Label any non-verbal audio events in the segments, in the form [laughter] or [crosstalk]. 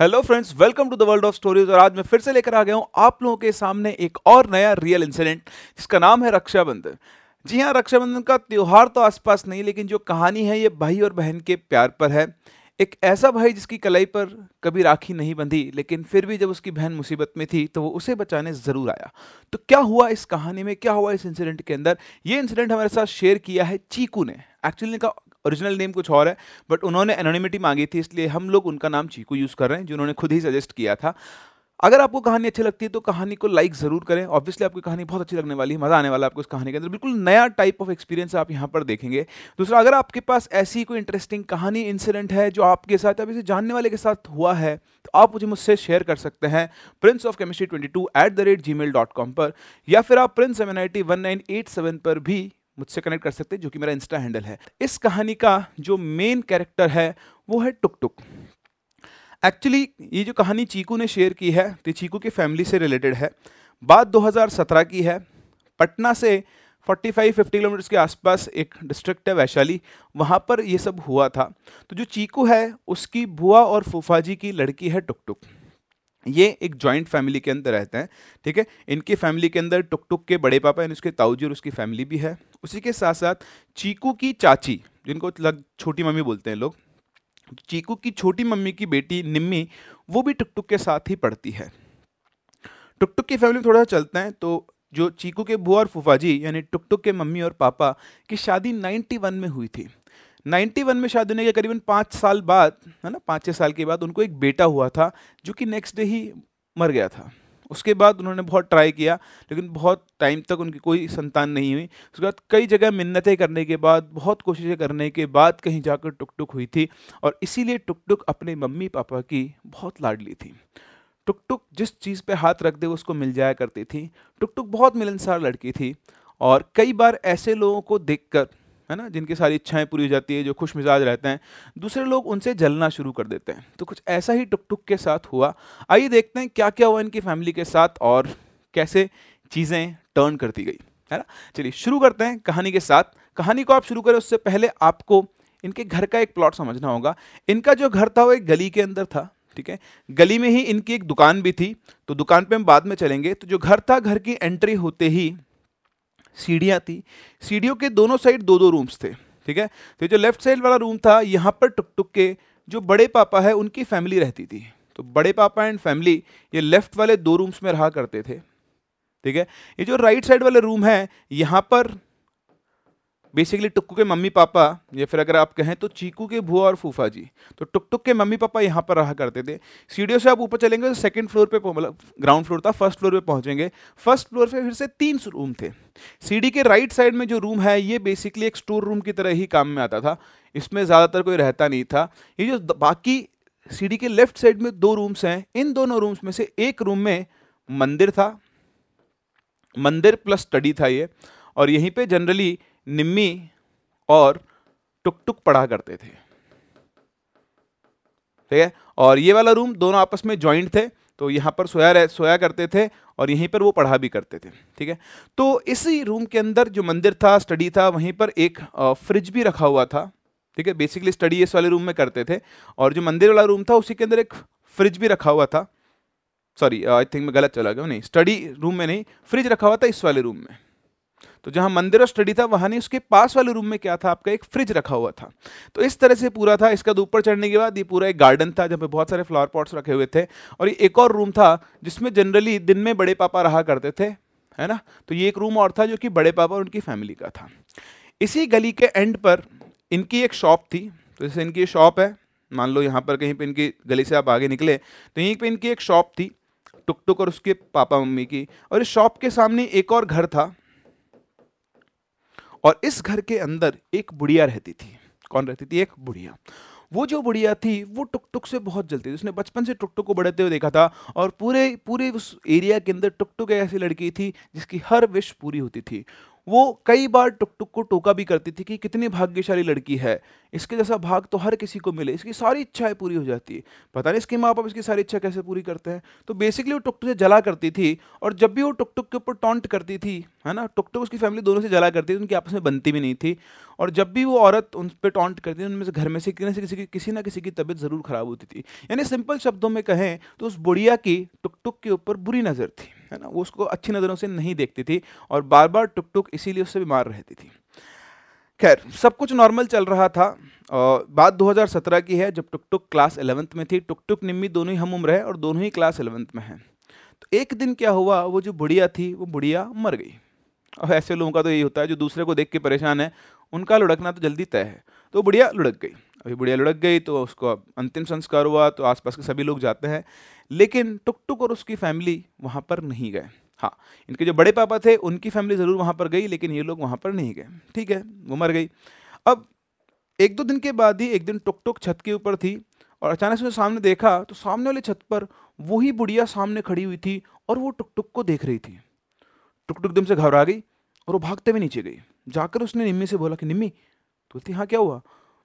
Hello friends welcome to the world of stories और आज मैं फिर से लेकर आ गया हूँ आप लोगों के सामने एक और नया रियल इंसिडेंट जिसका नाम है रक्षाबंधन। जी हाँ रक्षाबंधन का त्यौहार तो आसपास नहीं, लेकिन जो कहानी है, ये भाई और बहन के प्यार पर है। एक ऐसा भाई जिसकी कलाई पर कभी राखी नहीं बंधी, लेकिन फिर भी जब उसकी बहन मुसीबत में थी तो वो उसे बचाने ज़रूर आया। तो क्या हुआ इस कहानी में? क्या हुआ इस इंसिडेंट के अंदर? ये इंसिडेंट हमारे साथ शेयर किया है चीकू ने। एक्चुअली इनका ओरिजिनल नेम कुछ और है बट उन्होंने एनोनिमिटी मांगी थी, इसलिए हम लोग उनका नाम चीकू यूज़ कर रहे हैं, जिन्होंने खुद ही सजेस्ट किया था। अगर आपको कहानी अच्छी लगती है तो कहानी को लाइक ज़रूर करें। ऑब्वियसली आपकी कहानी बहुत अच्छी लगने वाली है, मज़ा आने वाला है आपको इस कहानी के अंदर। बिल्कुल नया टाइप ऑफ़ एक्सपीरियंस आप यहाँ पर देखेंगे। दूसरा, अगर आपके पास ऐसी कोई इंटरेस्टिंग कहानी इंसिडेंट है, जो आपके साथ अभी से जानने वाले के साथ हुआ है तो आप मुझे मुझसे शेयर कर सकते हैं Prince of Chemistry twenty two at the rate Gmail dot com पर, या फिर आप Prince N I T one nine eight seven पर भी मुझसे कनेक्ट कर सकते हैं, जो कि मेरा इंस्टा हैंडल है। इस कहानी का जो मेन कैरेक्टर है, वो है टुक टुक एक्चुअली ये जो कहानी चीकू ने शेयर की है तो चीकू की फैमिली से रिलेटेड है। बात 2017 की है। पटना से 45-50 किलोमीटर के आसपास एक डिस्ट्रिक्ट है वैशाली। वहाँ पर ये सब हुआ था। तो जो चीकू है, उसकी बुआ और फूफा जी की लड़की है टुक टुक ये एक जॉइंट फैमिली के अंदर रहते हैं, ठीक है? इनकी फैमिली के अंदर टुक टुक के बड़े पापा यानी उसके ताऊजी और उसकी फैमिली भी है। उसी के साथ साथ चीकू की चाची, जिनको लग, छोटी मम्मी बोलते हैं लोग, चीकू की छोटी मम्मी की बेटी निम्मी, वो भी टुक टुक के साथ ही पढ़ती है। टुक टुक की फैमिली थोड़ा सा चलते हैं तो जो चीकू के बुआ और फूफा जी, यानी टुक टुक के मम्मी और पापा, की शादी 91 में हुई थी। 91 में शादी होने के करीबन पाँच साल बाद, है ना, पाँच छः साल के बाद उनको एक बेटा हुआ था, जो कि नेक्स्ट डे ही मर गया था। उसके बाद उन्होंने बहुत ट्राई किया, लेकिन बहुत टाइम तक उनकी कोई संतान नहीं हुई। उसके बाद कई जगह मिन्नतें करने के बाद, बहुत कोशिशें करने के बाद कहीं जाकर टुक टुक हुई थी, और इसीलिए टुक टुक अपने मम्मी पापा की बहुत लाडली थी। टुक टुक जिस चीज़ पे हाथ रख दे उसको मिल जाया करती थी टुक टुक बहुत मिलनसार लड़की थी, और कई बार ऐसे लोगों को देखकर है ना, जिनकी सारी इच्छाएँ पूरी हो जाती है, जो खुश मिजाज रहते हैं, दूसरे लोग उनसे जलना शुरू कर देते हैं। तो कुछ ऐसा ही टुक टुक के साथ हुआ। आइए देखते हैं क्या क्या हुआ इनकी फैमिली के साथ और कैसे चीज़ें टर्न करती गई, है ना? चलिए शुरू करते हैं कहानी के साथ। कहानी को आप शुरू करें, उससे पहले आपको इनके घर का एक प्लॉट समझना होगा। इनका जो घर था वो एक गली के अंदर था, ठीक है? गली में ही इनकी एक दुकान भी थी तो दुकान पे हम बाद में चलेंगे। तो जो घर था, घर की एंट्री होते ही सीढ़ियाँ थी। सीढ़ियों के दोनों साइड दो दो रूम्स थे, ठीक है? तो जो लेफ़्ट साइड वाला रूम था, यहाँ पर टुक टुक के जो बड़े पापा है, उनकी फैमिली रहती थी। तो बड़े पापा एंड फैमिली ये लेफ़्ट वाले दो रूम्स में रहा करते थे, ठीक है? ये जो राइट साइड वाले रूम है, यहाँ पर बेसिकली टुक्कू के मम्मी पापा, या फिर अगर आप कहें तो चीकू के भुआ और फूफा जी। तो टुक टुक के मम्मी पापा यहाँ पर रहा करते थे। सीढ़ियों से आप ऊपर चलेंगे तो सेकंड फ्लोर पे मतलब ग्राउंड फ्लोर था फ़र्स्ट फ्लोर पे पहुँचेंगे। फ़र्स्ट फ्लोर पे फिर से तीन रूम थे। सीढ़ी के राइट साइड में जो रूम है, ये बेसिकली एक स्टोर रूम की तरह ही काम में आता था। इसमें ज़्यादातर कोई रहता नहीं था। ये जो बाकी सीढ़ी के लेफ़्ट साइड में दो रूम्स हैं। इन दोनों रूम्स में से एक रूम में मंदिर था। मंदिर प्लस स्टडी था ये। और यहीं पे जनरली निम्मी और टुक टुक पढ़ा करते थे। ठीक है? और ये वाला रूम दोनों आपस में ज्वाइंट थे तो यहाँ पर सोया रह, सोया करते थे और यहीं पर वो पढ़ा भी करते थे। ठीक है? तो इसी रूम के अंदर जो मंदिर था स्टडी था, वहीं पर एक फ्रिज भी रखा हुआ था। ठीक है? बेसिकली स्टडी इस वाले रूम में करते थे। और जो मंदिर वाला रूम था, उसी के अंदर एक फ्रिज भी रखा हुआ था। सॉरी आई थिंक मैं गलत चला गया। नहीं स्टडी रूम में नहीं फ्रिज रखा हुआ था इस वाले रूम में। तो जहाँ मंदिर और स्टडी था, वहाँ नहीं, उसके पास वाले रूम में क्या था, आपका एक फ्रिज रखा हुआ था। तो इस तरह से पूरा था, इसका ऊपर चढ़ने के बाद ये पूरा एक गार्डन था, जहाँ पे बहुत सारे फ्लावर पॉट्स रखे हुए थे, और ये एक और रूम था, जिसमें जनरली दिन में बड़े पापा रहा करते थे, है ना? तो ये एक रूम और था, जो कि बड़े पापा और उनकी फैमिली का था। इसी गली के एंड पर इनकी एक शॉप थी तो जैसे इनकी शॉप है, मान लो यहाँ पर कहीं पे इनकी गली से आप आगे निकले तो यहीं पे इनकी एक शॉप थी टुक टुक और उसके पापा मम्मी की, और इस शॉप के सामने एक और घर था और इस घर के अंदर एक बुढ़िया रहती थी। कौन रहती थी? एक बुढ़िया। वो जो बुढ़िया थी, वो टुक टुक से बहुत जलती थी। उसने बचपन से टुक टुक को बढ़ते हुए देखा था और पूरे पूरे उस एरिया के अंदर टुक टुक ऐसी लड़की थी जिसकी हर विश पूरी होती थी। वो कई बार टुक टुक को टोका भी करती थी कि कितनी भाग्यशाली लड़की है। इसके जैसा भाग तो हर किसी को मिले, इसकी सारी इच्छाएँ पूरी हो जाती है। पता नहीं इसके माँ बाप इसकी सारी इच्छा कैसे पूरी करते हैं। तो बेसिकली वो टुक टुक से जला करती थी और जब भी वो टुक टुक के ऊपर टॉन्ट करती थी, है ना टुक टुक उसकी फैमिली दोनों से जला करती थी, उनकी आपस में बनती भी नहीं थी। और जब भी वो औरत उन पर टॉन्ट करती थी, उनमें से घर में से किसी किसी की, किसी ना किसी की तबीयत ज़रूर ख़राब होती थी। यानी सिंपल शब्दों में कहें तो उस बुढ़िया की टुक टुक के ऊपर बुरी नज़र थी। है ना, वो उसको अच्छी नज़रों से नहीं देखती थी और बार बार टुक टुक इसीलिए उससे बीमार रहती थी। खैर, सब कुछ नॉर्मल चल रहा था और बात 2017 की है, जब टुक टुक क्लास एलेवंथ में थी। टुक टुक निम्मी दोनों ही हम उम्र है और दोनों ही क्लास एलेवंथ में हैं। तो एक दिन क्या हुआ, वो जो बुढ़िया थी, वो बुढ़िया मर गई। और ऐसे लोगों का तो यही होता है, जो दूसरे को देख के परेशान है, उनका लुढ़कना तो जल्दी तय है। तो बुढ़िया लुढ़क गई। अभी बुढ़िया लुढ़क गई तो उसको अंतिम संस्कार हुआ तो आसपास के सभी लोग जाते हैं। लेकिन टुक टुक और उसकी फैमिली वहाँ पर नहीं गए। हाँ इनके जो बड़े पापा थे, उनकी फैमिली ज़रूर वहाँ पर गई, लेकिन ये लोग वहाँ पर नहीं गए। ठीक है, वो मर गई। अब एक दो दिन के बाद ही एक दिन टुक टुक छत के ऊपर थी और अचानक से सामने देखा तो सामने वाली छत पर वही बुढ़िया सामने खड़ी हुई थी और वो टुक टुक को देख रही थी। टुक टुक दम से घबरा गई और वो भागते हुए नीचे गई। जाकर उसने निम्मी से बोला कि, निम्मी तो बोलती हाँ क्या हुआ?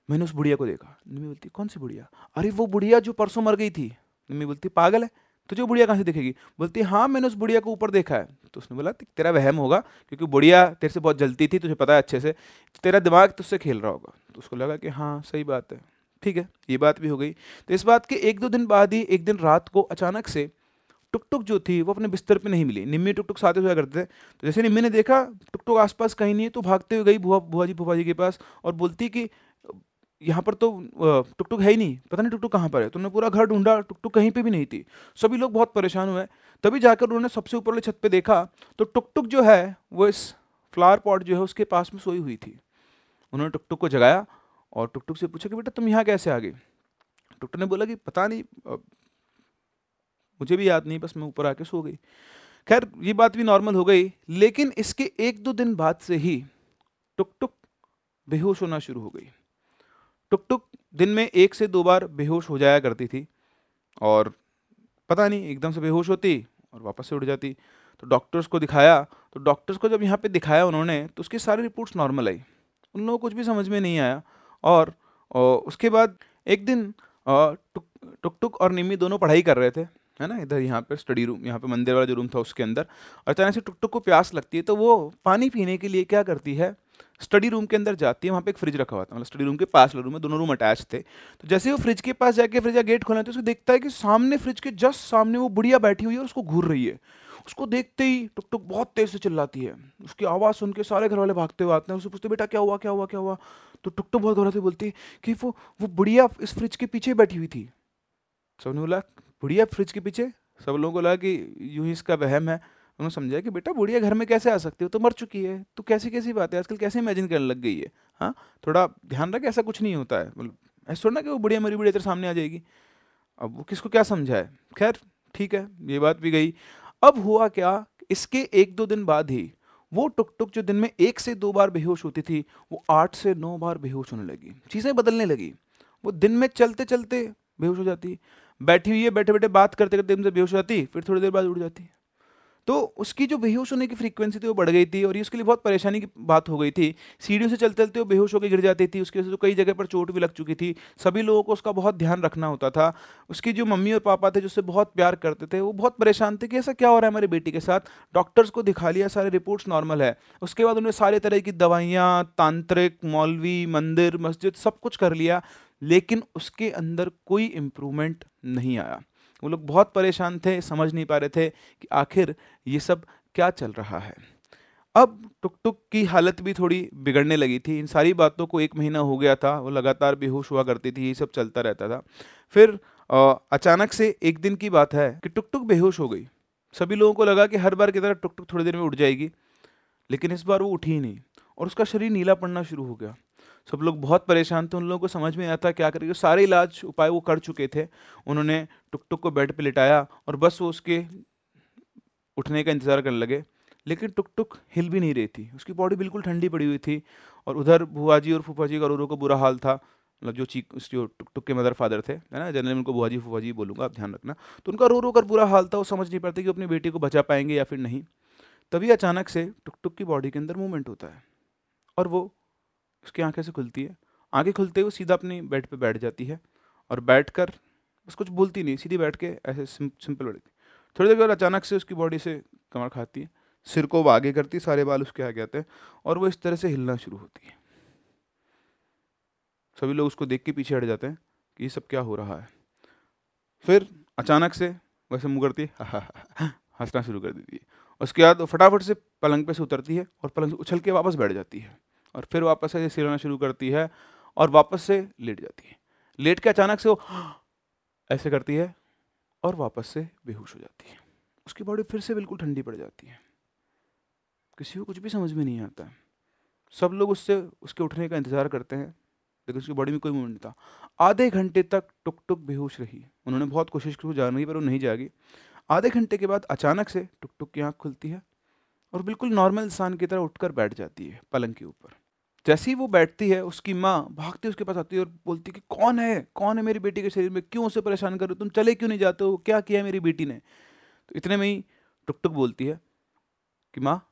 मैंने उस बुढ़िया को देखा। निम्मी बोलती, कौन सी बुढ़िया? अरे, वो बुढ़िया जो परसों मर गई थी। निम्मी बोलती, पागल है? तुझे वो बुढ़िया कहाँ से दिखेगी? बोलती हाँ मैंने उस बुढ़िया को ऊपर देखा है। तो उसने बोला तेरा वहम होगा, क्योंकि बुढ़िया तेरे से बहुत जलती थी, तुझे पता है अच्छे से। तेरा दिमाग तुझसे खेल रहा होगा। तो उसको लगा कि हाँ सही बात है। ठीक है, ये बात भी हो गई। तो इस बात के एक दो दिन बाद ही, एक दिन रात को अचानक से टुक टुक जो थी, वो अपने बिस्तर पे नहीं मिली। निम्मी टुक टुक साथ सोया करते थे। तो जैसे निम्मी ने देखा टुक टुक आसपास कहीं नहीं है तो भागते हुए गई बुआ बुआ जी फूफा जी के पास और बोलती कि यहाँ पर तो टुक टुक है ही नहीं। पता नहीं टुक टुक कहाँ पर है। तो उन्होंने पूरा घर ढूंढा टुक टुक कहीं पे भी नहीं थी। सभी लोग बहुत परेशान हुए तभी जाकर उन्होंने सबसे ऊपर वाले छत पे देखा तो टुक टुक जो है, वो इस फ्लावर पॉट जो है, उसके पास में सोई हुई थी। उन्होंने टुक टुक को जगाया और टुक टुक से पूछा कि, बेटा, तुम यहाँ कैसे आ गई टुक टुक ने बोला कि, पता नहीं मुझे भी याद नहीं, बस मैं ऊपर आके सो गई। खैर, ये बात भी नॉर्मल हो गई, लेकिन इसके एक दो दिन बाद से ही टुक टुक बेहोश होना शुरू हो गई। टुक टुक दिन में एक से दो बार बेहोश हो जाया करती थी और पता नहीं एकदम से बेहोश होती और वापस से उठ जाती। तो डॉक्टर्स को दिखाया तो डॉक्टर्स को जब यहाँ पे दिखाया उन्होंने तो उसकी सारी रिपोर्ट्स नॉर्मल आई। उन लोगों को कुछ भी समझ में नहीं आया और, उसके बाद एक दिन टुक टुक टुक और निमी दोनों पढ़ाई कर रहे थे है ना इधर यहाँ पर स्टडी रूम यहाँ पे मंदिर वाला जो रूम था उसके अंदर अचानक से टुक टुक को प्यास लगती है तो वो पानी पीने के लिए क्या करती है स्टडी रूम के अंदर जाती है, वहाँ पे एक फ्रिज रखा हुआ था। मतलब स्टडी रूम के पास रूम में दोनों रूम अटैच थे। तो जैसे वो फ्रिज के पास जाके, फ्रिज का गेट खोला तो उसको देखता है कि सामने फ्रिज के जस्ट सामने वो बुढ़िया बैठी हुई है और उसको घूर रही है। उसको देखते ही टुक टुक बहुत तेज से चिल्लाती है। उसकी आवाज़ सुन के सारे घर वाले भागते हुए आते हैं। उससे पूछते बेटा, क्या हुआ क्या हुआ क्या हुआ? तो टुक टुक बहुत घबराते बोलती है कि वो वो बुढ़िया इस फ्रिज के पीछे बैठी हुई थी। सबने बोला, बुढ़िया फ्रिज के पीछे? सब लोगों को लगा कि यूँ ही इसका वहम है। उन्होंने समझा कि बेटा, बुढ़िया घर में कैसे आ सकती हो? तो मर चुकी है। तो कैसी कैसी बात है? आजकल कैसे इमेजिन करने लग गई है? हाँ? थोड़ा ध्यान रख, ऐसा कुछ नहीं होता है। मतलब ऐसा थोड़ा ना कि वो बुढ़िया मरी बुढ़िया तेरे सामने आ जाएगी। अब वो किसको क्या समझाए? खैर, ठीक है, ये बात भी गई। अब हुआ क्या? इसके एक दो दिन बाद ही वो टुक टुक जो दिन में एक से दो बार बेहोश होती थी, वो आठ से नौ बार बेहोश होने लगी। चीज़ें बदलने लगी। वो दिन में चलते चलते बेहोश हो जाती। बैठी हुई है बैठे बैठे बात करते करते एकदम से बेहोश हो जाती, फिर थोड़ी देर बाद उड़ जाती। तो उसकी जो बेहोश होने की फ्रीक्वेंसी थी वो बढ़ गई थी और ये उसके लिए बहुत परेशानी की बात हो गई थी। सीढ़ियों से चलते चलते वो बेहोश होकर गिर जाती थी, उसकी वजह से तो कई जगह पर चोट भी लग चुकी थी। सभी लोगों को उसका बहुत ध्यान रखना होता था। उसकी जो मम्मी और पापा थे, जो उससे बहुत प्यार करते थे, वो बहुत परेशान थे कि ऐसा क्या हो रहा है हमारी बेटी के साथ? डॉक्टर्स को दिखा लिया, सारे रिपोर्ट्स नॉर्मल है। उसके बाद उन्होंने सारे तरह की दवाइयाँ, तांत्रिक, मौलवी, मंदिर, मस्जिद सब कुछ कर लिया, लेकिन उसके अंदर कोई इम्प्रूवमेंट नहीं आया। वो लोग बहुत परेशान थे, समझ नहीं पा रहे थे कि आखिर ये सब क्या चल रहा है। अब टुक टुक की हालत भी थोड़ी बिगड़ने लगी थी। इन सारी बातों को एक महीना हो गया था, वो लगातार बेहोश हुआ करती थी, ये सब चलता रहता था। फिर अचानक से एक दिन की बात है कि टुक टुक बेहोश हो गई। सभी लोगों को लगा कि हर बार की तरह टुक टुक थोड़ी देर में उठ जाएगी, लेकिन इस बार वो उठी ही नहीं और उसका शरीर नीला पड़ना शुरू हो गया। सब लोग बहुत परेशान थे, उन लोगों को समझ में आता क्या करेंगे सारे इलाज उपाय वो कर चुके थे। उन्होंने टुक टुक को बेड पर लिटाया और बस वो उसके उठने का इंतज़ार करने लगे। लेकिन टुक टुक हिल भी नहीं रही थी। उसकी बॉडी बिल्कुल ठंडी पड़ी हुई थी और उधर बुआ जी और फूफा जी का रो का बुरा हाल था। मतलब जो चीक जो टुक टुक के मदर फादर थे, है ना, जनरली उनको बुआ जी फूफा जी बोलूँगा, आप ध्यान रखना। तो उनका रो रो कर बुरा हाल था, वो समझ नहीं पाते कि अपनी बेटी को बचा पाएँगे या फिर नहीं। तभी अचानक से टुक टुक की बॉडी के अंदर मूवमेंट होता है और वो उसकी आँखें से खुलती है। आँखें खुलते ही वो सीधा अपनी बेड पे बैठ जाती है और बैठ कर बस कुछ बोलती नहीं, सीधी बैठ के ऐसे सिंपल बैठती थोड़ी देर बाद अचानक से उसकी बॉडी से कमर खाती है, सिर को वो आगे करती है, सारे बाल उसके आगे आते हैं और वो इस तरह से हिलना शुरू होती है। सभी लोग उसको देख के पीछे हट जाते हैं कि ये सब क्या हो रहा है। फिर अचानक से वैसे मुँह करती है, हंसना शुरू कर देती है। उसके बाद वो फटाफट से पलंग पे से उतरती है और पलंग से उछल के वापस बैठ जाती है। और फिर वापस से सिरना शुरू करती है और वापस से लेट जाती है। लेट के अचानक से वो ऐसे करती है और वापस से बेहोश हो जाती है। उसकी बॉडी फिर से बिल्कुल ठंडी पड़ जाती है। किसी को कुछ भी समझ में नहीं आता। सब लोग उससे, उसके उठने का इंतज़ार करते हैं, लेकिन उसकी बॉडी में कोई मूवमेंट नहीं था। आधे घंटे तक टुक टुक बेहोश रही। उन्होंने बहुत कोशिश की जाने की पर वो नहीं जागी। आधे घंटे के बाद अचानक से टुक टुक की आँख खुलती है और बिल्कुल नॉर्मल इंसान की तरह उठकर बैठ जाती है, पलंग के ऊपर। जैसे ही वो बैठती है, उसकी माँ भागती उसके पास आती है और बोलती है कि, कौन है? कौन है मेरी बेटी के शरीर में? क्यों उसे परेशान कर रहे हो? तुम चले क्यों नहीं जाते हो? क्या किया मेरी बेटी ने? तो इतने में ही टुक टुक बोलती है कि, माँ,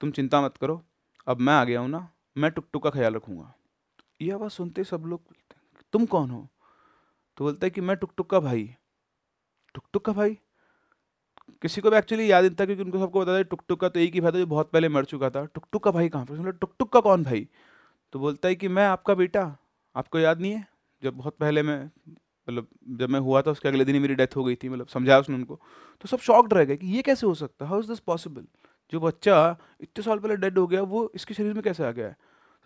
तुम चिंता मत करो, अब मैं आ गया हूँ ना, मैं टुक टुक का ख्याल रखूँगा। ये आवाज़ सुनते सब लोग तुम कौन हो? तो बोलता है कि, मैं टुक टुक का भाई टुक टुक का भाई? किसी को भी एक्चुअली याद नहीं था क्योंकि उनको सबको बता था टुक टुक का तो एक ही भाई था जो बहुत पहले मर चुका था। टुक टुक का भाई कहाँ पर टुक टुक का कौन भाई? तो बोलता है कि, मैं आपका बेटा, आपको याद नहीं है? जब बहुत पहले मैं मतलब जब मैं हुआ था, उसके अगले दिन ही मेरी डेथ हो गई थी मतलब समझाया उसने उनको। तो सब शॉक्ड रह गए कि ये कैसे हो सकता है? हाउ इज़ दिस पॉसिबल जो बच्चा इतने साल पहले डेड हो गया, वो इसके शरीर में कैसे आ गया है?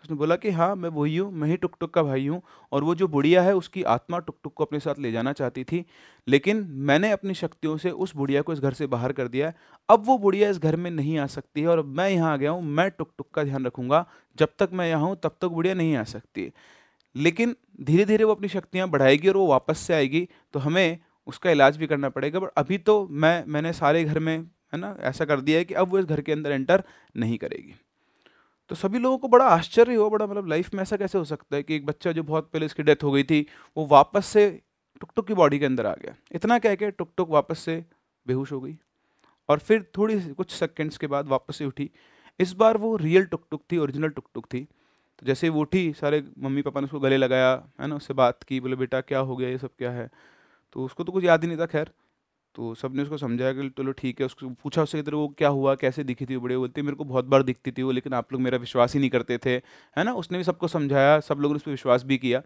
उसने बोला कि हाँ मैं वही हूँ, मैं ही टुक टुक का भाई हूँ और वो जो बुढ़िया है, उसकी आत्मा टुक टुक को अपने साथ ले जाना चाहती थी, लेकिन मैंने अपनी शक्तियों से उस बुढ़िया को इस घर से बाहर कर दिया है। अब वो बुढ़िया इस घर में नहीं आ सकती है और मैं यहाँ आ गया हूँ, मैं टुक टुक का ध्यान रखूँगा। जब तक मैं यहाँ हूँ, तब तक बुढ़िया नहीं आ सकती लेकिन धीरे धीरे वो अपनी शक्तियाँ बढ़ाएगी और वो वापस से आएगी तो हमें उसका इलाज भी करना पड़ेगा। बट अभी तो मैं, मैंने सारे घर में, है ना, ऐसा कर दिया है कि अब वो इस घर के अंदर एंटर नहीं करेगी। तो सभी लोगों को बड़ा आश्चर्य हो बड़ा मतलब लाइफ में ऐसा कैसे हो सकता है कि एक बच्चा जो बहुत पहले इसकी डेथ हो गई थी, वो वापस से टुक टुक की बॉडी के अंदर आ गया। इतना कह के टुक टुक वापस से बेहोश हो गई और फिर थोड़ी कुछ सेकेंड्स के बाद वापस से उठी। इस बार वो रियल टुक टुक थी ओरिजिनल टुक टुक थी। तो जैसे वो उठी, सारे मम्मी पापा ने उसको गले लगाया, है ना, उससे बात की, बोले, बेटा, क्या हो गया, ये सब क्या है? तो उसको तो कुछ याद ही नहीं था, खैर। तो सबने उसको समझाया कि चलो ठीक है, उसको पूछा उससे कि वो क्या हुआ, कैसे दिखी थी वो बड़े बोलती, मेरे को बहुत बार दिखती थी वो, लेकिन आप लोग मेरा विश्वास ही नहीं करते थे। है ना? उसने भी सबको समझाया, सब लोगों ने उस पर विश्वास भी किया।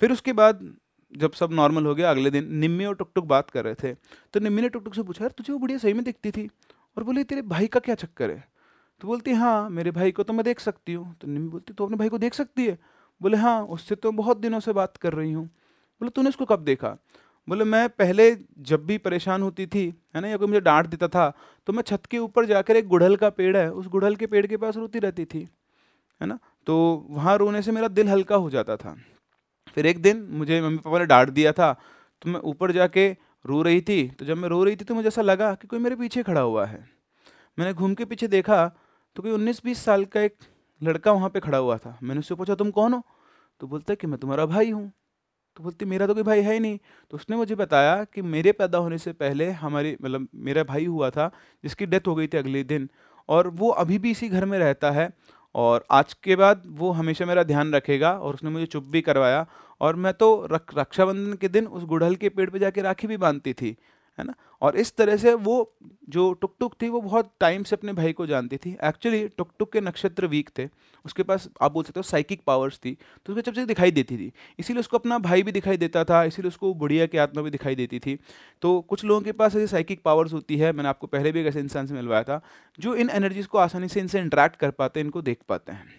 फिर उसके बाद जब सब नॉर्मल हो गया, अगले दिन निम्मी और टुक टुक बात कर रहे थे। तो निम्मी ने टुक टुक से पूछा, यार, तुझे वो बुढ़िया सही में दिखती थी? और बोले, तेरे भाई का क्या चक्कर है? तो बोलती हाँ मेरे भाई को तो मैं देख सकती हूँ। तो निम्मी बोलती तो अपने भाई को देख सकती है? बोले हाँ उससे तो बहुत दिनों से बात कर रही हूँ। बोले, तूने उसको कब देखा? बोले, मैं पहले जब भी परेशान होती थी, है ना, या कोई मुझे डांट देता था तो मैं छत के ऊपर जाकर एक गुड़हल का पेड़ है, उस गुड़हल के पेड़ के पास रोती रहती थी, है ना तो वहाँ रोने से मेरा दिल हल्का हो जाता था। फिर एक दिन मुझे मम्मी पापा ने डांट दिया था तो मैं ऊपर जाके रो रही थी तो जब मैं रो रही थी तो मुझे ऐसा लगा कि कोई मेरे पीछे खड़ा हुआ है। मैंने घूम के पीछे देखा तो कोई उन्नीस बीस साल का एक लड़का वहाँ पे खड़ा हुआ था। मैंने उससे पूछा, तुम कौन हो? तो बोलता है कि, मैं तुम्हारा भाई हूँ। तो बोलती, मेरा तो कोई भाई है ही नहीं। तो उसने मुझे बताया कि मेरे पैदा होने से पहले हमारे मतलब मेरा भाई हुआ था, जिसकी डेथ हो गई थी अगले दिन, और वो अभी भी इसी घर में रहता है, और आज के बाद वो हमेशा मेरा ध्यान रखेगा, और उसने मुझे चुप भी करवाया, और मैं तो रक्षाबंधन के दिन उस गुड़हल के पेड़ पे जाके राखी भी बांधती थी। है ना? और इस तरह से वो जो टुक टुक थी, वो बहुत टाइम से अपने भाई को जानती थी। एक्चुअली टुक टुक के नक्षत्र वीक थे। उसके पास, आप बोल सकते हो साइकिक पावर्स थी। तो उसको सबसे दिखाई देती थी, इसीलिए उसको अपना भाई भी दिखाई देता था, इसीलिए उसको बुढ़िया की आत्मा भी दिखाई देती थी। तो कुछ लोगों के पास ऐसी साइकिक पावर्स होती है, मैंने आपको पहले भी एक ऐसे इंसान से मिलवाया था, जो इन एनर्जीज को आसानी से इनसे इंटरेक्ट कर पाते हैं, इनको देख पाते हैं।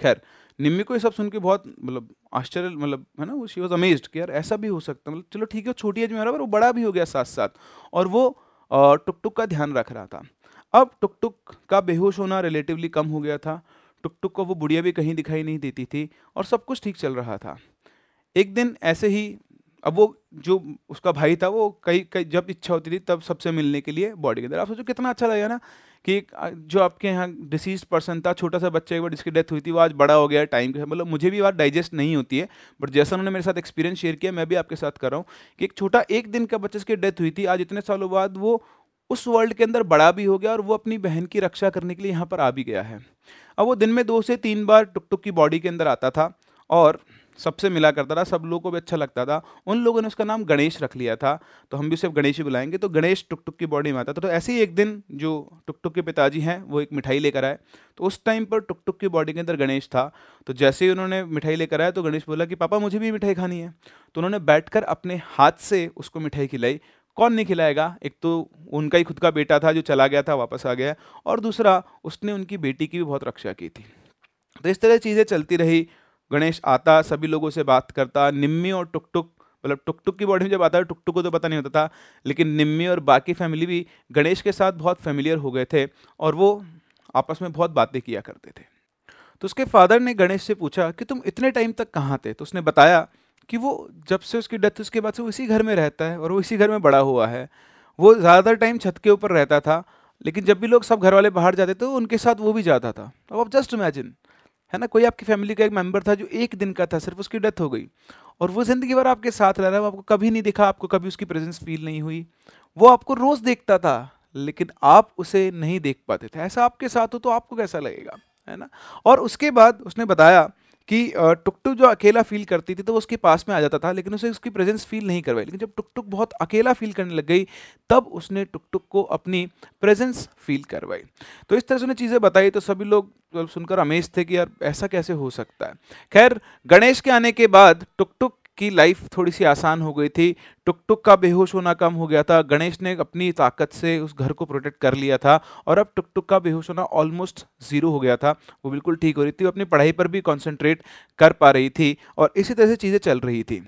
खैर निम्मी को ये सब सुन के बहुत मतलब आश्चर्य मतलब है ना, वो शी वॉज़ अमेज्ड कि यार ऐसा भी हो सकता मतलब चलो ठीक है छोटी एज में रहा पर वो बड़ा भी हो गया साथ साथ और वो टुक टुक का ध्यान रख रहा था। अब टुक टुक का बेहोश होना रिलेटिवली कम हो गया था। टुक टुक को वो बुढ़िया भी कहीं दिखाई नहीं देती थी और सब कुछ ठीक चल रहा था। एक दिन ऐसे ही अब वो जो उसका भाई था, वो कई कई जब इच्छा होती थी तब सबसे मिलने के लिए बॉडी के अंदर आप सोचो कितना अच्छा लगेगा ना कि जो आपके यहाँ डिसीज पर्सन था, छोटा सा बच्चा एक बार जिसकी डेथ हुई थी, वो आज बड़ा हो गया टाइम के मतलब मुझे भी बात डाइजेस्ट नहीं होती है बट जैसा उन्होंने मेरे साथ एक्सपीरियंस शेयर किया, मैं भी आपके साथ कर रहा हूँ कि एक छोटा एक दिन का बच्चे की डेथ हुई थी, आज इतने सालों बाद वो उस वर्ल्ड के अंदर बड़ा भी हो गया और वो अपनी बहन की रक्षा करने के लिए यहाँ पर आ भी गया है। अब वो दिन में दो से तीन बार टुक टुक की बॉडी के अंदर आता था और सबसे मिला करता था, सब लोगों को भी अच्छा लगता था। उन लोगों ने उसका नाम गणेश रख लिया था। तो हम भी सिर्फ़ गणेश ही बुलाएँगे। तो गणेश टुक टुक की बॉडी में आता था। तो ऐसे ही एक दिन जो टुक टुक के पिताजी हैं, वो एक मिठाई लेकर आए। तो उस टाइम पर टुक टुक की बॉडी के अंदर गणेश था। तो जैसे ही उन्होंने मिठाई लेकर आया तो गणेश बोला कि, पापा, मुझे भी मिठाई खानी है। तो उन्होंने बैठ अपने हाथ से उसको मिठाई खिलाई। कौन नहीं खिलाएगा? एक तो उनका ही खुद का बेटा था जो चला गया था, वापस आ गया। और दूसरा, उसने उनकी बेटी की भी बहुत रक्षा की थी। तो इस तरह चीज़ें चलती रही। गणेश आता, सभी लोगों से बात करता, निम्मी और टुक टुक मतलब टुक टुक की बॉडी में जब आता है टुक टुक को तो पता नहीं होता था, लेकिन निम्मी और बाकी फैमिली भी गणेश के साथ बहुत फेमिलियर हो गए थे और वो आपस में बहुत बातें किया करते थे। तो उसके फादर ने गणेश से पूछा कि तुम इतने टाइम तक कहाँ थे? तो उसने बताया कि वो जब से उसकी डेथ उसके बाद से वो इसी घर में रहता है और वो इसी घर में बड़ा हुआ है। वो ज़्यादातर टाइम छत के ऊपर रहता था, लेकिन जब भी लोग सब घर वाले बाहर जाते थे तो उनके साथ वो भी जाता था। अब जस्ट इमेजिन है ना? कोई आपकी फैमिली का एक मेंबर था जो एक दिन का था, सिर्फ़ उसकी डेथ हो गई। और वो ज़िंदगी भर आपके साथ रह रहा है, वो आपको कभी नहीं दिखा, आपको कभी उसकी प्रेजेंस फील नहीं हुई। वो आपको रोज़ देखता था, लेकिन आप उसे नहीं देख पाते थे। ऐसा आपके साथ हो तो आपको कैसा लगेगा? है ना? और उसके बाद उसने बताया कि टुक टुक जो अकेला फील करती थी तो वो उसके पास में आ जाता था, लेकिन उसे उसकी प्रेजेंस फील नहीं करवाई। लेकिन जब टुकटुक टुक बहुत अकेला फील करने लग गई, तब उसने टुकटुक टुक को अपनी प्रेजेंस फील करवाई। तो इस तरह से उन्हें चीज़ें बताई तो सभी लोग सुनकर अमेज थे कि यार, ऐसा कैसे हो सकता है? खैर, गणेश के आने के बाद टुकटुक टुक की लाइफ थोड़ी सी आसान हो गई थी। टुक टुक का बेहोश होना कम हो गया था। गणेश ने अपनी ताकत से उस घर को प्रोटेक्ट कर लिया था और अब टुक टुक का बेहोश होना ऑलमोस्ट ज़ीरो हो गया था। वो बिल्कुल ठीक हो रही थी। वो अपनी पढ़ाई पर भी कॉन्सेंट्रेट कर पा रही थी और इसी तरह से चीज़ें चल रही थी।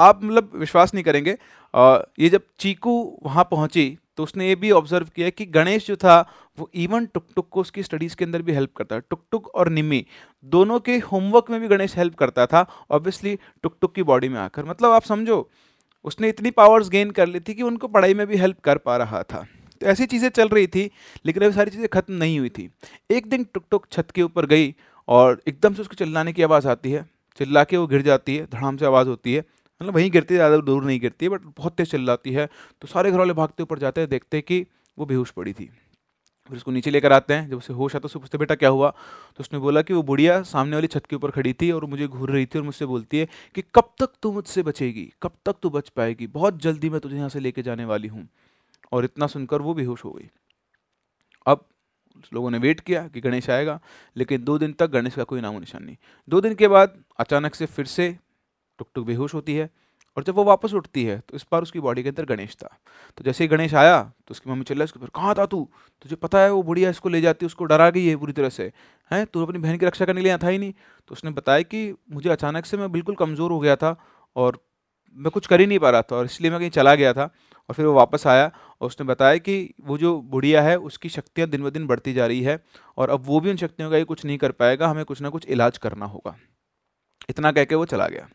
आप मतलब विश्वास नहीं करेंगे। आ, ये जब चीकू वहाँ पहुँची तो उसने ये भी ऑब्ज़र्व किया कि गणेश जो था, वो इवन टुक टुक को उसकी स्टडीज़ के अंदर भी हेल्प करता है टुक टुक और निमी दोनों के होमवर्क में भी गणेश हेल्प करता था ऑब्वियसली टुक टुक की बॉडी में आकर। मतलब आप समझो, उसने इतनी पावर्स गेन कर ली थी कि उनको पढ़ाई में भी हेल्प कर पा रहा था। तो ऐसी चीज़ें चल रही थी, लेकिन अभी सारी चीज़ें ख़त्म नहीं हुई थी। एक दिन टुक टुक छत के ऊपर गई और एकदम से उसको चिल्लाने की आवाज़ आती है। चिल्ला के वो गिर जाती है, धड़ाम से आवाज़ होती है। मतलब वहीं गिरती है, ज़्यादा दूर नहीं गिरती है बट बहुत तेज़ चिल्लाती है। तो सारे घर वाले भागते ऊपर जाते हैं, देखते हैं कि वो बेहोश पड़ी थी। फिर उसको नीचे लेकर आते हैं, जब उसे होश आता है, उससे पूछते बेटा, क्या हुआ? तो उसने बोला कि वो बुढ़िया सामने वाली छत के ऊपर खड़ी थी और मुझे घूर रही थी और मुझसे बोलती है कि कब तक तू मुझसे बचेगी? कब तक तू बच पाएगी? बहुत जल्दी मैं तुझे यहाँ से लेके जाने वाली हूँ। और इतना सुनकर वो बेहोश हो गई। अब लोगों ने वेट किया कि गणेश आएगा, लेकिन दो दिन तक गणेश का कोई नामो निशान नहीं। दो दिन के बाद अचानक से फिर से टुक टुक बेहोश होती है और जब वो वापस उठती है तो इस बार उसकी बॉडी के अंदर गणेश था। तो जैसे ही गणेश आया तो उसकी मम्मी चल उसके फिर, कहाँ था तू? तुझे पता है वो बुढ़िया इसको ले जाती है, उसको डरा गई है पूरी तरह से। हैं, तू अपनी बहन की रक्षा करने के लिए था ही नहीं। तो उसने बताया कि मुझे अचानक से मैं बिल्कुल कमज़ोर हो गया था और मैं कुछ कर ही नहीं पा रहा था और इसलिए मैं कहीं चला गया था। और फिर वो वापस आया और उसने बताया कि वो जो बुढ़िया है, उसकी शक्तियाँ दिन ब दिन बढ़ती जा रही है और अब वो भी उन शक्तियों का ही कुछ नहीं कर पाएगा, हमें कुछ ना कुछ इलाज करना होगा। इतना कह के वो चला गया।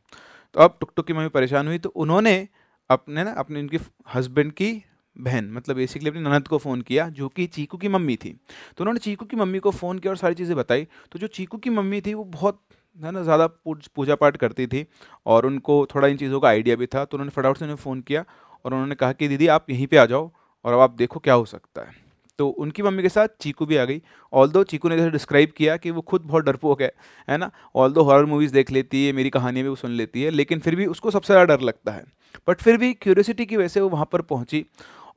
तो अब टुक टुक की मम्मी परेशान हुई तो उन्होंने अपने ना, अपने उनकी हस्बैंड की बहन मतलब बेसिकली अपनी ननद को फ़ोन किया, जो कि चीकू की मम्मी थी। तो उन्होंने चीकू की मम्मी को फ़ोन किया और सारी चीज़ें बताई। तो जो चीकू की मम्मी थी, वो बहुत, है ना, ज़्यादा पूजा पाठ करती थी और उनको थोड़ा इन चीज़ों का आइडिया भी था। तो उन्होंने फटाफट से उन्हें फ़ोन किया और उन्होंने कहा कि, दीदी, आप यहीं पर आ जाओ और अब आप देखो क्या हो सकता है। तो उनकी मम्मी के साथ चीकू भी आ गई। ऑल दो चीकू ने जैसे डिस्क्राइब किया कि वो खुद बहुत डरपोक है है ना? ऑल दो हॉरर मूवीज़ देख लेती है, मेरी कहानियाँ भी वो सुन लेती है, लेकिन फिर भी उसको सबसे ज़्यादा डर लगता है। बट फिर भी क्यूरियोसिटी की वजह से वो वहाँ पर पहुँची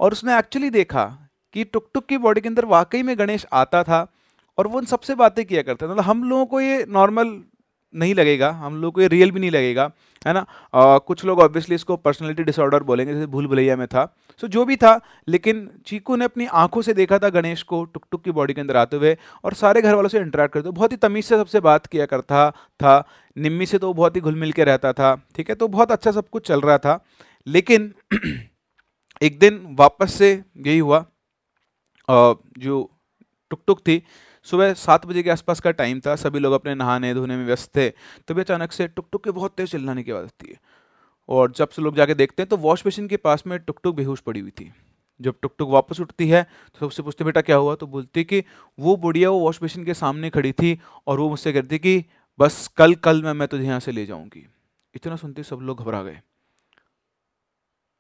और उसने एक्चुअली देखा कि टुक टुक की बॉडी के अंदर वाकई में गणेश आता था और वो उन सबसे बातें किया करता था। मतलब हम लोगों को ये नॉर्मल नहीं लगेगा हम लोग को ये रियल भी नहीं लगेगा है ना? आ, कुछ लोग ऑब्वियसली इसको पर्सनैलिटी डिसऑर्डर बोलेंगे जैसे भूल भुलैया में था। सो जो भी था लेकिन चीकू ने अपनी आँखों से देखा था गणेश को टुक टुक की बॉडी के अंदर आते हुए और सारे घर वालों से इंटरेक्ट करते हुए। बहुत ही तमीज़ से सबसे बात किया करता था निम्मी से तो बहुत ही घुल मिल के रहता था ठीक है? तो बहुत अच्छा सब कुछ चल रहा था लेकिन एक दिन वापस से यही हुआ जो टुक टुक थी सुबह सात बजे के आसपास का टाइम था, सभी लोग अपने नहाने धोने में व्यस्त थे तभी अचानक से टुक टुक के बहुत तेज चिल्लाने की आवाज़ आती है। और जब से लोग जाके देखते हैं तो वॉश मशीन के पास में टुक टुक बेहोश पड़ी हुई थी। जब टुक टुक वापस उठती है तो सबसे पूछते बेटा, क्या हुआ? तो बोलती कि वो बुढ़िया, वो वॉश मशीन के सामने खड़ी थी और वो मुझसे कहती कि, बस कल कल मैं मैं तुझे यहाँ से ले जाऊँगी। इतना सुनते सब लोग घबरा गए।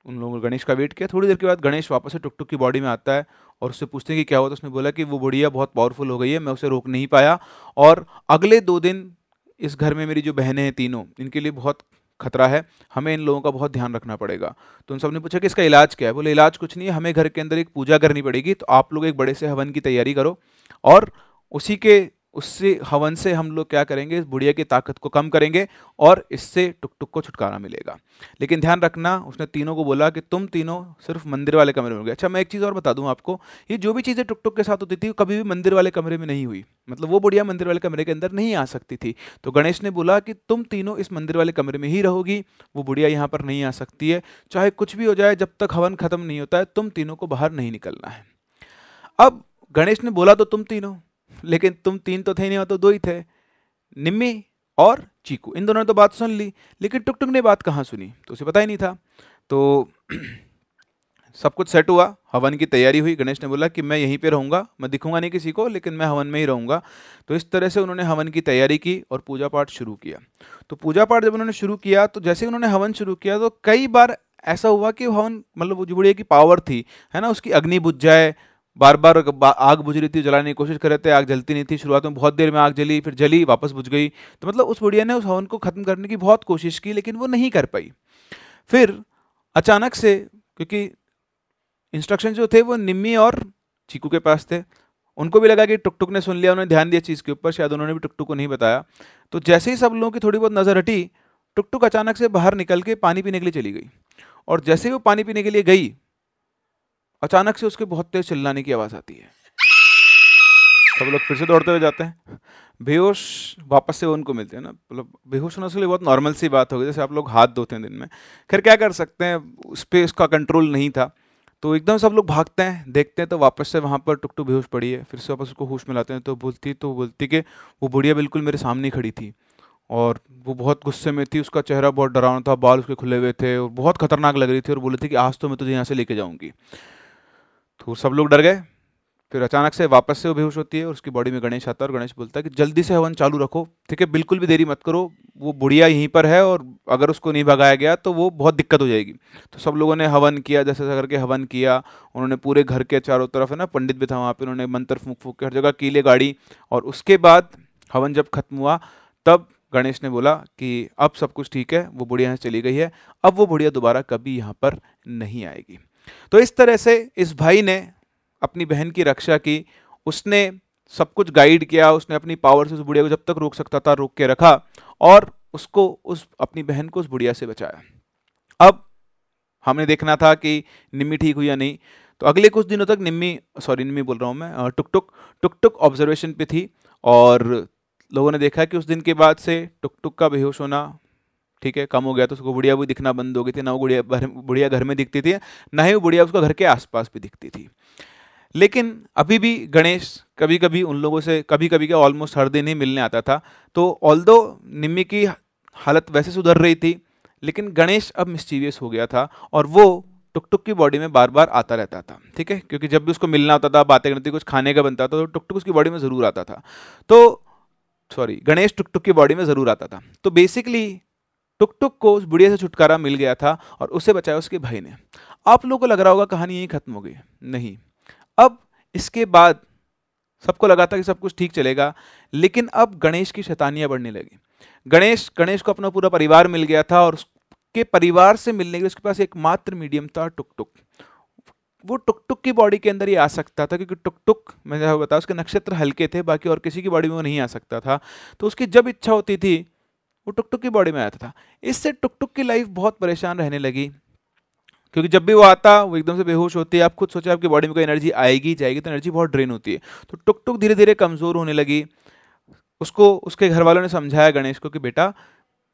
उन लोगों ने गणेश का वेट किया। थोड़ी देर के बाद गणेश वापस से टुक टुक की बॉडी में आता है और उससे पूछते हैं कि क्या हुआ तो उसने बोला कि वो बुढ़िया बहुत पावरफुल हो गई है, मैं उसे रोक नहीं पाया। और अगले दो दिन इस घर में मेरी जो बहनें हैं तीनों, इनके लिए बहुत खतरा है, हमें इन लोगों का बहुत ध्यान रखना पड़ेगा। तो उन सबने पूछा कि इसका इलाज क्या है? बोले, इलाज कुछ नहीं है, हमें घर के अंदर एक पूजा करनी पड़ेगी तो आप लोग एक बड़े से हवन की तैयारी करो। और उसी के उससे, हवन से हम लोग क्या करेंगे? इस बुढ़िया की ताकत को कम करेंगे और इससे टुक टुक को छुटकारा मिलेगा। लेकिन ध्यान रखना, उसने तीनों को बोला कि तुम तीनों सिर्फ़ मंदिर वाले कमरे में गए अच्छा मैं एक चीज़ और बता दूँ आपको, ये जो भी चीज़ें टुक टुक के साथ होती थी, कभी भी मंदिर वाले कमरे में नहीं हुई। मतलब वो बुढ़िया मंदिर वाले कमरे के अंदर नहीं आ सकती थी। तो गणेश ने बोला कि तुम तीनों इस मंदिर वाले कमरे में ही रहोगी, वो बुढ़िया यहाँ पर नहीं आ सकती है। चाहे कुछ भी हो जाए, जब तक हवन खत्म नहीं होता है, तुम तीनों को बाहर नहीं निकलना है। अब गणेश ने बोला तो तुम तीनों लेकिन तुम तीन तो थे नहीं तो दो ही थे। निम्मी और चीकू। इन दोनों ने तो बात सुन ली, लेकिन टुक टुक ने बात कहाँ सुनी? तो उसे पता ही नहीं था। तो [clears throat] सब कुछ सेट हुआ। हवन की तैयारी हुई। गणेश ने बोला कि मैं यहीं पे रहूँगा। मैं दिखूँगा नहीं किसी को, लेकिन मैं हवन में ही रहूँगा। तो इस तरह से उन्होंने हवन की तैयारी की और पूजा पाठ शुरू किया। तो पूजा पाठ जब उन्होंने शुरू किया तो जैसे उन्होंने हवन शुरू किया तो कई बार ऐसा हुआ कि हवन मतलब वो जुबड़िया की पावर थी, है ना, उसकी अग्नि बुझ जाए बार बार आग बुझ रही थी, जलाने की कोशिश कर रहे थे, आग जलती नहीं थी, शुरुआत में बहुत देर में आग जली, फिर जली, वापस बुझ गई। तो मतलब उस बुढ़िया ने उस हवन को ख़त्म करने की बहुत कोशिश की, लेकिन वो नहीं कर पाई। फिर अचानक से, क्योंकि इंस्ट्रक्शन जो थे वो निम्मी और चीकू के पास थे। उनको भी लगा कि टुक टुक ने सुन लिया, उन्होंने ध्यान दिया चीज़ के ऊपर, शायद उन्होंने भी टुक टुक को नहीं बताया। तो जैसे ही सब लोगों की थोड़ी बहुत नज़र हटी टुक टुक अचानक से बाहर निकल के पानी पीने के लिए चली गई। और जैसे ही वो पानी पीने के लिए गई अचानक से उसके बहुत तेज चिल्लाने की आवाज़ आती है। सब लोग फिर से दौड़ते हुए जाते हैं। बेहोश वापस से उनको मिलते हैं ना। मतलब बेहोश होने के लिए बहुत नॉर्मल सी बात होगी जैसे आप लोग हाथ धोते हैं दिन में। खैर, क्या कर सकते हैं? उस पर उसका कंट्रोल नहीं था। तो एकदम सब लोग भागते हैं, देखते हैं तो वापस से वहाँ पर टुक टुक बेहोश पड़ी है। फिर से वापस उसको होश में लाते हैं। तो बोलती तो बोलती कि वो बुढ़िया बिल्कुल मेरे सामने खड़ी थी। और वो बहुत गुस्से में थी। उसका चेहरा बहुत डरावना था। बाल उसके खुले हुए थे और बहुत खतरनाक लग रही थी और बोली थी कि आज तो मैं तुझे यहाँ से लेके जाऊँगी। तो सब लोग डर गए। फिर अचानक से वापस से वो बेहोश होती है और उसकी बॉडी में गणेश आता है और गणेश बोलता है कि जल्दी से हवन चालू रखो। ठीक है, बिल्कुल भी देरी मत करो, वो बुढ़िया यहीं पर है और अगर उसको नहीं भगाया गया तो वो बहुत दिक्कत हो जाएगी। तो सब लोगों ने हवन किया, जैसे जैसे करके हवन किया, उन्होंने पूरे घर के चारों तरफ़ है ना, पंडित भी था वहाँ पर उन्होंने मंत्र फूक फूक के हर जगह कीले गाड़ी और उसके बाद हवन जब खत्म हुआ, तब गणेश ने बोला कि अब सब कुछ ठीक है, वो बुढ़िया यहाँ चली गई है, अब वो बुढ़िया दोबारा कभी यहाँ पर नहीं आएगी। तो इस तरह से इस भाई ने अपनी बहन की रक्षा की। उसने सब कुछ गाइड किया, उसने अपनी पावर से उस बुढ़िया को जब तक रोक सकता था, रोक के रखा और उसको उस, अपनी बहन को उस बुढ़िया से बचाया। अब हमने देखना था कि निम्मी ठीक हुई या नहीं। तो अगले कुछ दिनों तक निम्मी सॉरी निम्मी बोल रहा हूँ मैं टुक टुक टुक टुक ऑब्जर्वेशन पे थी और लोगों ने देखा कि उस दिन के बाद से टुक टुक का बेहोश होना ठीक है, कम हो गया तो उसको बुढ़िया भी दिखना बंद हो गई थी, ना वो बुढ़िया बुढ़िया घर में दिखती थी, ना ही वो बुढ़िया उसको घर के आसपास भी दिखती थी। लेकिन अभी भी गणेश कभी कभी उन लोगों से कभी कभी क्या ऑलमोस्ट हर दिन ही मिलने आता था। तो ऑल दो निम्मी की हालत वैसे सुधर रही थी, लेकिन गणेश अब मिस्टीवियस हो गया था और वो टुक टुक की बॉडी में बार बार आता रहता था, ठीक है? क्योंकि जब भी उसको मिलना होता था, बातें करती कुछ खाने का बनता था तो टुक टुक उसकी बॉडी में ज़रूर आता था। तो सॉरी गणेश टुक टुक की बॉडी में ज़रूर आता था। तो बेसिकली टुक टुक को उस बुढ़िया से छुटकारा मिल गया था और उसे बचाया उसके भाई ने। आप लोगों को लग रहा होगा कहानी यही खत्म हो गई। नहीं। अब इसके बाद सबको लगा था कि सब कुछ ठीक चलेगा, लेकिन अब गणेश की शैतानियाँ बढ़ने लगी। गणेश गणेश को अपना पूरा परिवार मिल गया था और उसके परिवार से मिलने के लिए उसके पास एकमात्र मीडियम था टुक टुक वो टुक टुक की बॉडी के अंदर ही आ सकता था, क्योंकि टुक टुक मैंने बताया उसके नक्षत्र हल्के थे, बाकी और किसी की बॉडी में वो नहीं आ सकता था। तो उसकी जब इच्छा होती थी वो टुक टुक की बॉडी में आता था इससे टुक टुक की लाइफ बहुत परेशान रहने लगी। क्योंकि जब भी वो आता, वो एकदम से बेहोश होती है। आप खुद सोचे आपकी बॉडी में कोई एनर्जी आएगी, जाएगी तो एनर्जी बहुत ड्रेन होती है। तो टुक टुक धीरे धीरे कमज़ोर होने लगी। उसको, उसके घर वालों ने समझाया गणेश को कि, बेटा,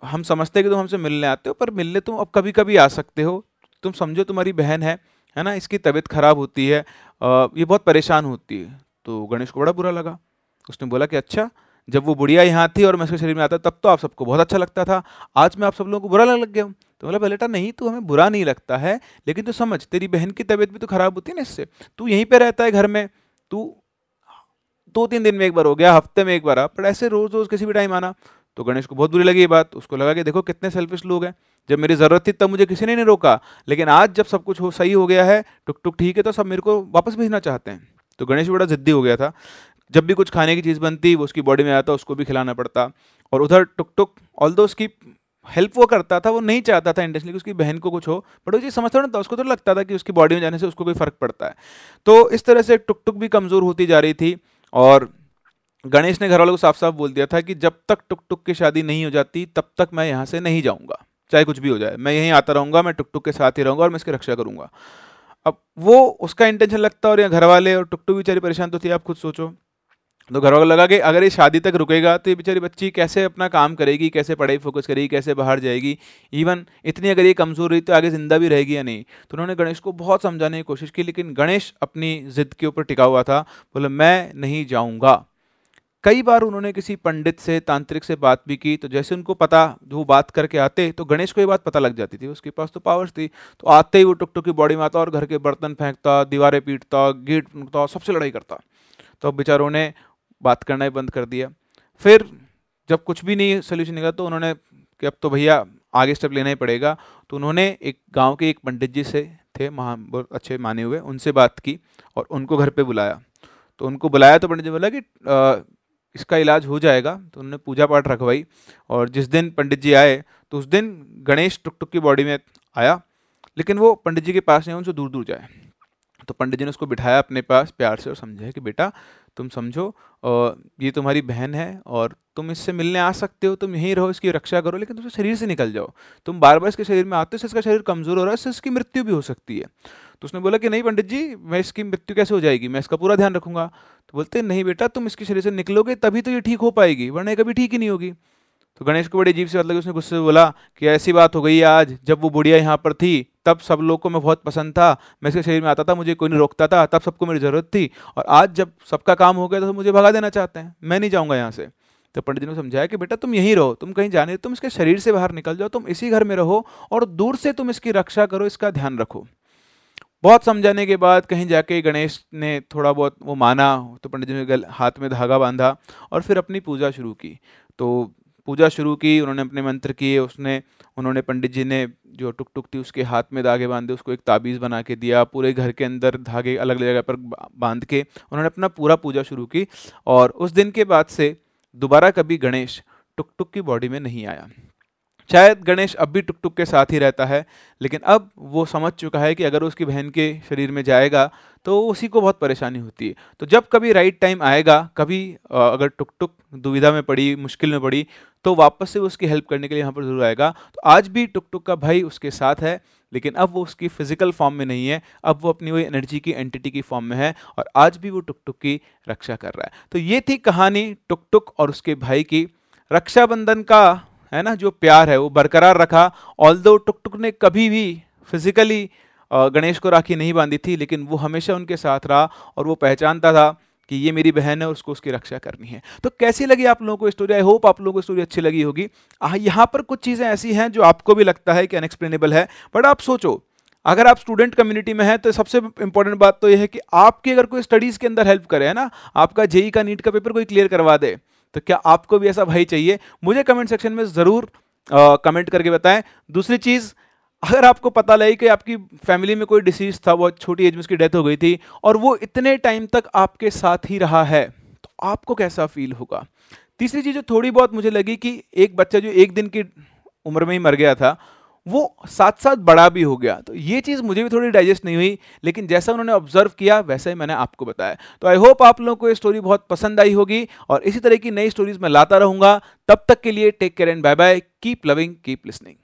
हम समझते हैं कि तुम हमसे मिलने आते हो, पर मिलने तुम अब कभी कभी आ सकते हो। तुम समझो तुम्हारी बहन है है ना? इसकी तबीयत खराब होती है ये बहुत परेशान होती है। तो गणेश को बड़ा बुरा लगा। उसने बोला कि अच्छा जब वो बुढ़िया यहाँ थी और मैं उसके शरीर में आता, तब तो आप सबको बहुत अच्छा लगता था। आज मैं आप सब लोगों को बुरा लग गया हूँ। तो बोला, बेटा, नहीं तो हमें बुरा नहीं लगता है, लेकिन तू समझ, तेरी बहन की तबीयत भी तो खराब होती है ना इससे। तू यहीं पर रहता है घर में। तू दो तीन दिन में एक बार हो गया, हफ़्ते में एक बार आ पर ऐसे रोज रोज किसी भी टाइम आना तो गणेश को बहुत बुरी लगी ये बात। उसको लगा कि देखो, कितने सेल्फिश लोग हैं। जब मेरी ज़रूरत थी, तब मुझे किसी ने नहीं रोका। लेकिन आज जब सब कुछ हो, सही हो गया है टुक टुक ठीक है तो सब मेरे को वापस भेजना चाहते हैं। तो गणेश बड़ा ज़िद्दी हो गया था। जब भी कुछ खाने की चीज़ बनती, वो उसकी बॉडी में आता, उसको भी खिलाना पड़ता। और उधर टुक टुक ऑल दो उसकी हेल्प वो करता था, वो नहीं चाहता था इंटेंशनली कि उसकी बहन को कुछ हो बट वो चीज़ समझता ना था उसको तो लगता था कि उसकी बॉडी में जाने से उसको कोई फ़र्क पड़ता है। तो इस तरह से टुक टुक भी कमज़ोर होती जा रही थी, और गणेश ने घर वालों को साफ़ साफ़ बोल दिया था कि जब तक टुक टुक की शादी नहीं हो जाती, तब तक मैं यहाँ से नहीं जाऊँगा। चाहे कुछ भी हो जाए, मैं यहीं आता रहूँगा, मैं टुक टुक के साथ ही रहूँगा और मैं इसकी रक्षा करूँगा। अब वो उसका इंटेंशन लगता और यहाँ घर वाले और टुक टुक बेचारी परेशान तो थी, आप खुद सोचो। तो घर वालों लगा कि अगर ये शादी तक रुकेगा तो ये बेचारी बच्ची कैसे अपना काम करेगी, कैसे पढ़ाई फोकस करेगी, कैसे बाहर जाएगी? इवन इतनी अगर ये कमज़ोर रही तो आगे ज़िंदा भी रहेगी या नहीं? तो उन्होंने गणेश को बहुत समझाने की कोशिश की, लेकिन गणेश अपनी ज़िद के ऊपर टिका हुआ था, बोले, मैं नहीं जाऊँगा। कई बार उन्होंने किसी पंडित से, तांत्रिक से बात भी की तो जैसे उनको पता, वो बात करके आते तो गणेश को ये बात पता लग जाती थी। उसके पास तो पावर्स थी तो आते ही वो टुक टुक बॉडी में आता और घर के बर्तन फेंकता, दीवारें पीटता, गेट सबसे लड़ाई करता। तो बेचारों ने बात करना ही बंद कर दिया। फिर जब कुछ भी नहीं सोल्यूशन निकला तो उन्होंने कि अब तो भैया आगे स्टेप लेना ही पड़ेगा। तो उन्होंने एक गाँव के एक पंडित जी से थे महा बहुत अच्छे माने हुए उनसे बात की और उनको घर पे बुलाया। तो उनको बुलाया तो पंडित जी बोला कि आ, इसका इलाज हो जाएगा। तो उन्होंने पूजा पाठ रखवाई और जिस दिन पंडित जी आए तो उस दिन गणेश टुक टुक की बॉडी में आया लेकिन वो पंडित जी के पास नहीं उनसे दूर दूर जाए। तो पंडित जी ने उसको बिठाया अपने पास प्यार से और समझाया कि बेटा, तुम समझो और ये तुम्हारी बहन है और तुम इससे मिलने आ सकते हो, तुम यहीं रहो, इसकी रक्षा करो, लेकिन तुम शरीर से निकल जाओ। तुम बार बार इसके शरीर में आते हो इसका शरीर कमज़ोर हो रहा है, इससे इसकी मृत्यु भी हो सकती है। तो उसने बोला कि नहीं पंडित जी, मैं इसकी मृत्यु कैसे हो जाएगी? मैं इसका पूरा ध्यान रखूँगा। तो बोलते, नहीं बेटा, तुम इसके शरीर से निकलोगे, तभी तो ये ठीक हो पाएगी, वरना कभी ठीक ही नहीं होगी। तो गणेश को बड़ी अजीब से मतलब उसने गुस्से से बोला कि ऐसी बात हो गई आज, जब वो बुढ़िया यहाँ पर थी तब सब लोग को मैं बहुत पसंद था, मैं इसके शरीर में आता था, मुझे कोई नहीं रोकता था, तब सबको मेरी ज़रूरत थी। और आज जब सबका काम हो गया तो मुझे भगा देना चाहते हैं, मैं नहीं जाऊँगा यहाँ से। तो पंडित जी ने समझाया कि बेटा तुम यहीं रहो, तुम कहीं जाने, तुम इसके शरीर से बाहर निकल जाओ, तुम इसी घर में रहो और दूर से तुम इसकी रक्षा करो, इसका ध्यान रखो। बहुत समझाने के बाद कहीं जाके गणेश ने थोड़ा बहुत वो माना तो पंडित जी ने हाथ में धागा बांधा और फिर अपनी पूजा शुरू की। तो पूजा शुरू की, उन्होंने अपने मंत्र किए, उसने, उन्होंने पंडित जी ने जो टुक टुक थी उसके हाथ में धागे बांधे, उसको एक ताबीज़ बना के दिया, पूरे घर के अंदर धागे अलग अलग जगह पर बाँध के उन्होंने अपना पूरा पूजा शुरू की और उस दिन के बाद से दोबारा कभी गणेश टुक टुक की बॉडी में नहीं आया। शायद गणेश अब भी टुक टुक के साथ ही रहता है, लेकिन अब वो समझ चुका है कि अगर उसकी बहन के शरीर में जाएगा तो उसी को बहुत परेशानी होती है। तो जब कभी राइट टाइम आएगा, कभी अगर टुक टुक दुविधा में पड़ी, मुश्किल में पड़ी तो वापस से उसकी हेल्प करने के लिए यहाँ पर ज़रूर आएगा। तो आज भी टुक टुक का भाई उसके साथ है, लेकिन अब वो उसकी फ़िज़िकल फॉर्म में नहीं है, अब वो अपनी वही एनर्जी की एंटिटी की फॉर्म में है, और आज भी वो टुक टुक की रक्षा कर रहा है। तो ये थी कहानी टुक टुक और उसके भाई की रक्षाबंधन का है ना, जो प्यार है, वो बरकरार रखा। ऑल दो टुक टुक ने कभी भी फिजिकली गणेश को राखी नहीं बांधी थी, लेकिन वो हमेशा उनके साथ रहा और वो पहचानता था कि ये मेरी बहन है और उसको उसकी रक्षा करनी है। तो कैसी लगी आप लोगों को स्टोरी आई होप आप लोगों को स्टोरी अच्छी लगी होगी। यहाँ पर कुछ चीज़ें ऐसी हैं जो आपको भी लगता है कि अनएक्सप्लेनेबल है बट आप सोचो, अगर आप स्टूडेंट कम्युनिटी में हैं तो सबसे इंपॉर्टेंट बात तो यह है कि आपकी अगर कोई स्टडीज़ के अंदर हेल्प करे, है ना, आपका जेई का नीट का पेपर कोई क्लियर करवा दे तो क्या आपको भी ऐसा भाई चाहिए? मुझे कमेंट सेक्शन में ज़रूर कमेंट करके बताएँ। दूसरी चीज़, अगर आपको पता लगे कि आपकी फैमिली में कोई डिसीज था, बहुत छोटी एज में उसकी डेथ हो गई थी, और वो इतने टाइम तक आपके साथ ही रहा है तो आपको कैसा फील होगा? तीसरी चीज़ जो थोड़ी बहुत मुझे लगी कि एक बच्चा जो एक दिन की उम्र में ही मर गया था वो साथ साथ बड़ा भी हो गया। तो ये चीज़ मुझे भी थोड़ी डाइजेस्ट नहीं हुई, लेकिन जैसा उन्होंने ऑब्ज़र्व किया, वैसा ही मैंने आपको बताया। तो आई होप आप लोगों को ये स्टोरी बहुत पसंद आई होगी, और इसी तरह की नई स्टोरीज मैं लाता रहूँगा। तब तक के लिए take care and bye bye keep loving keep listening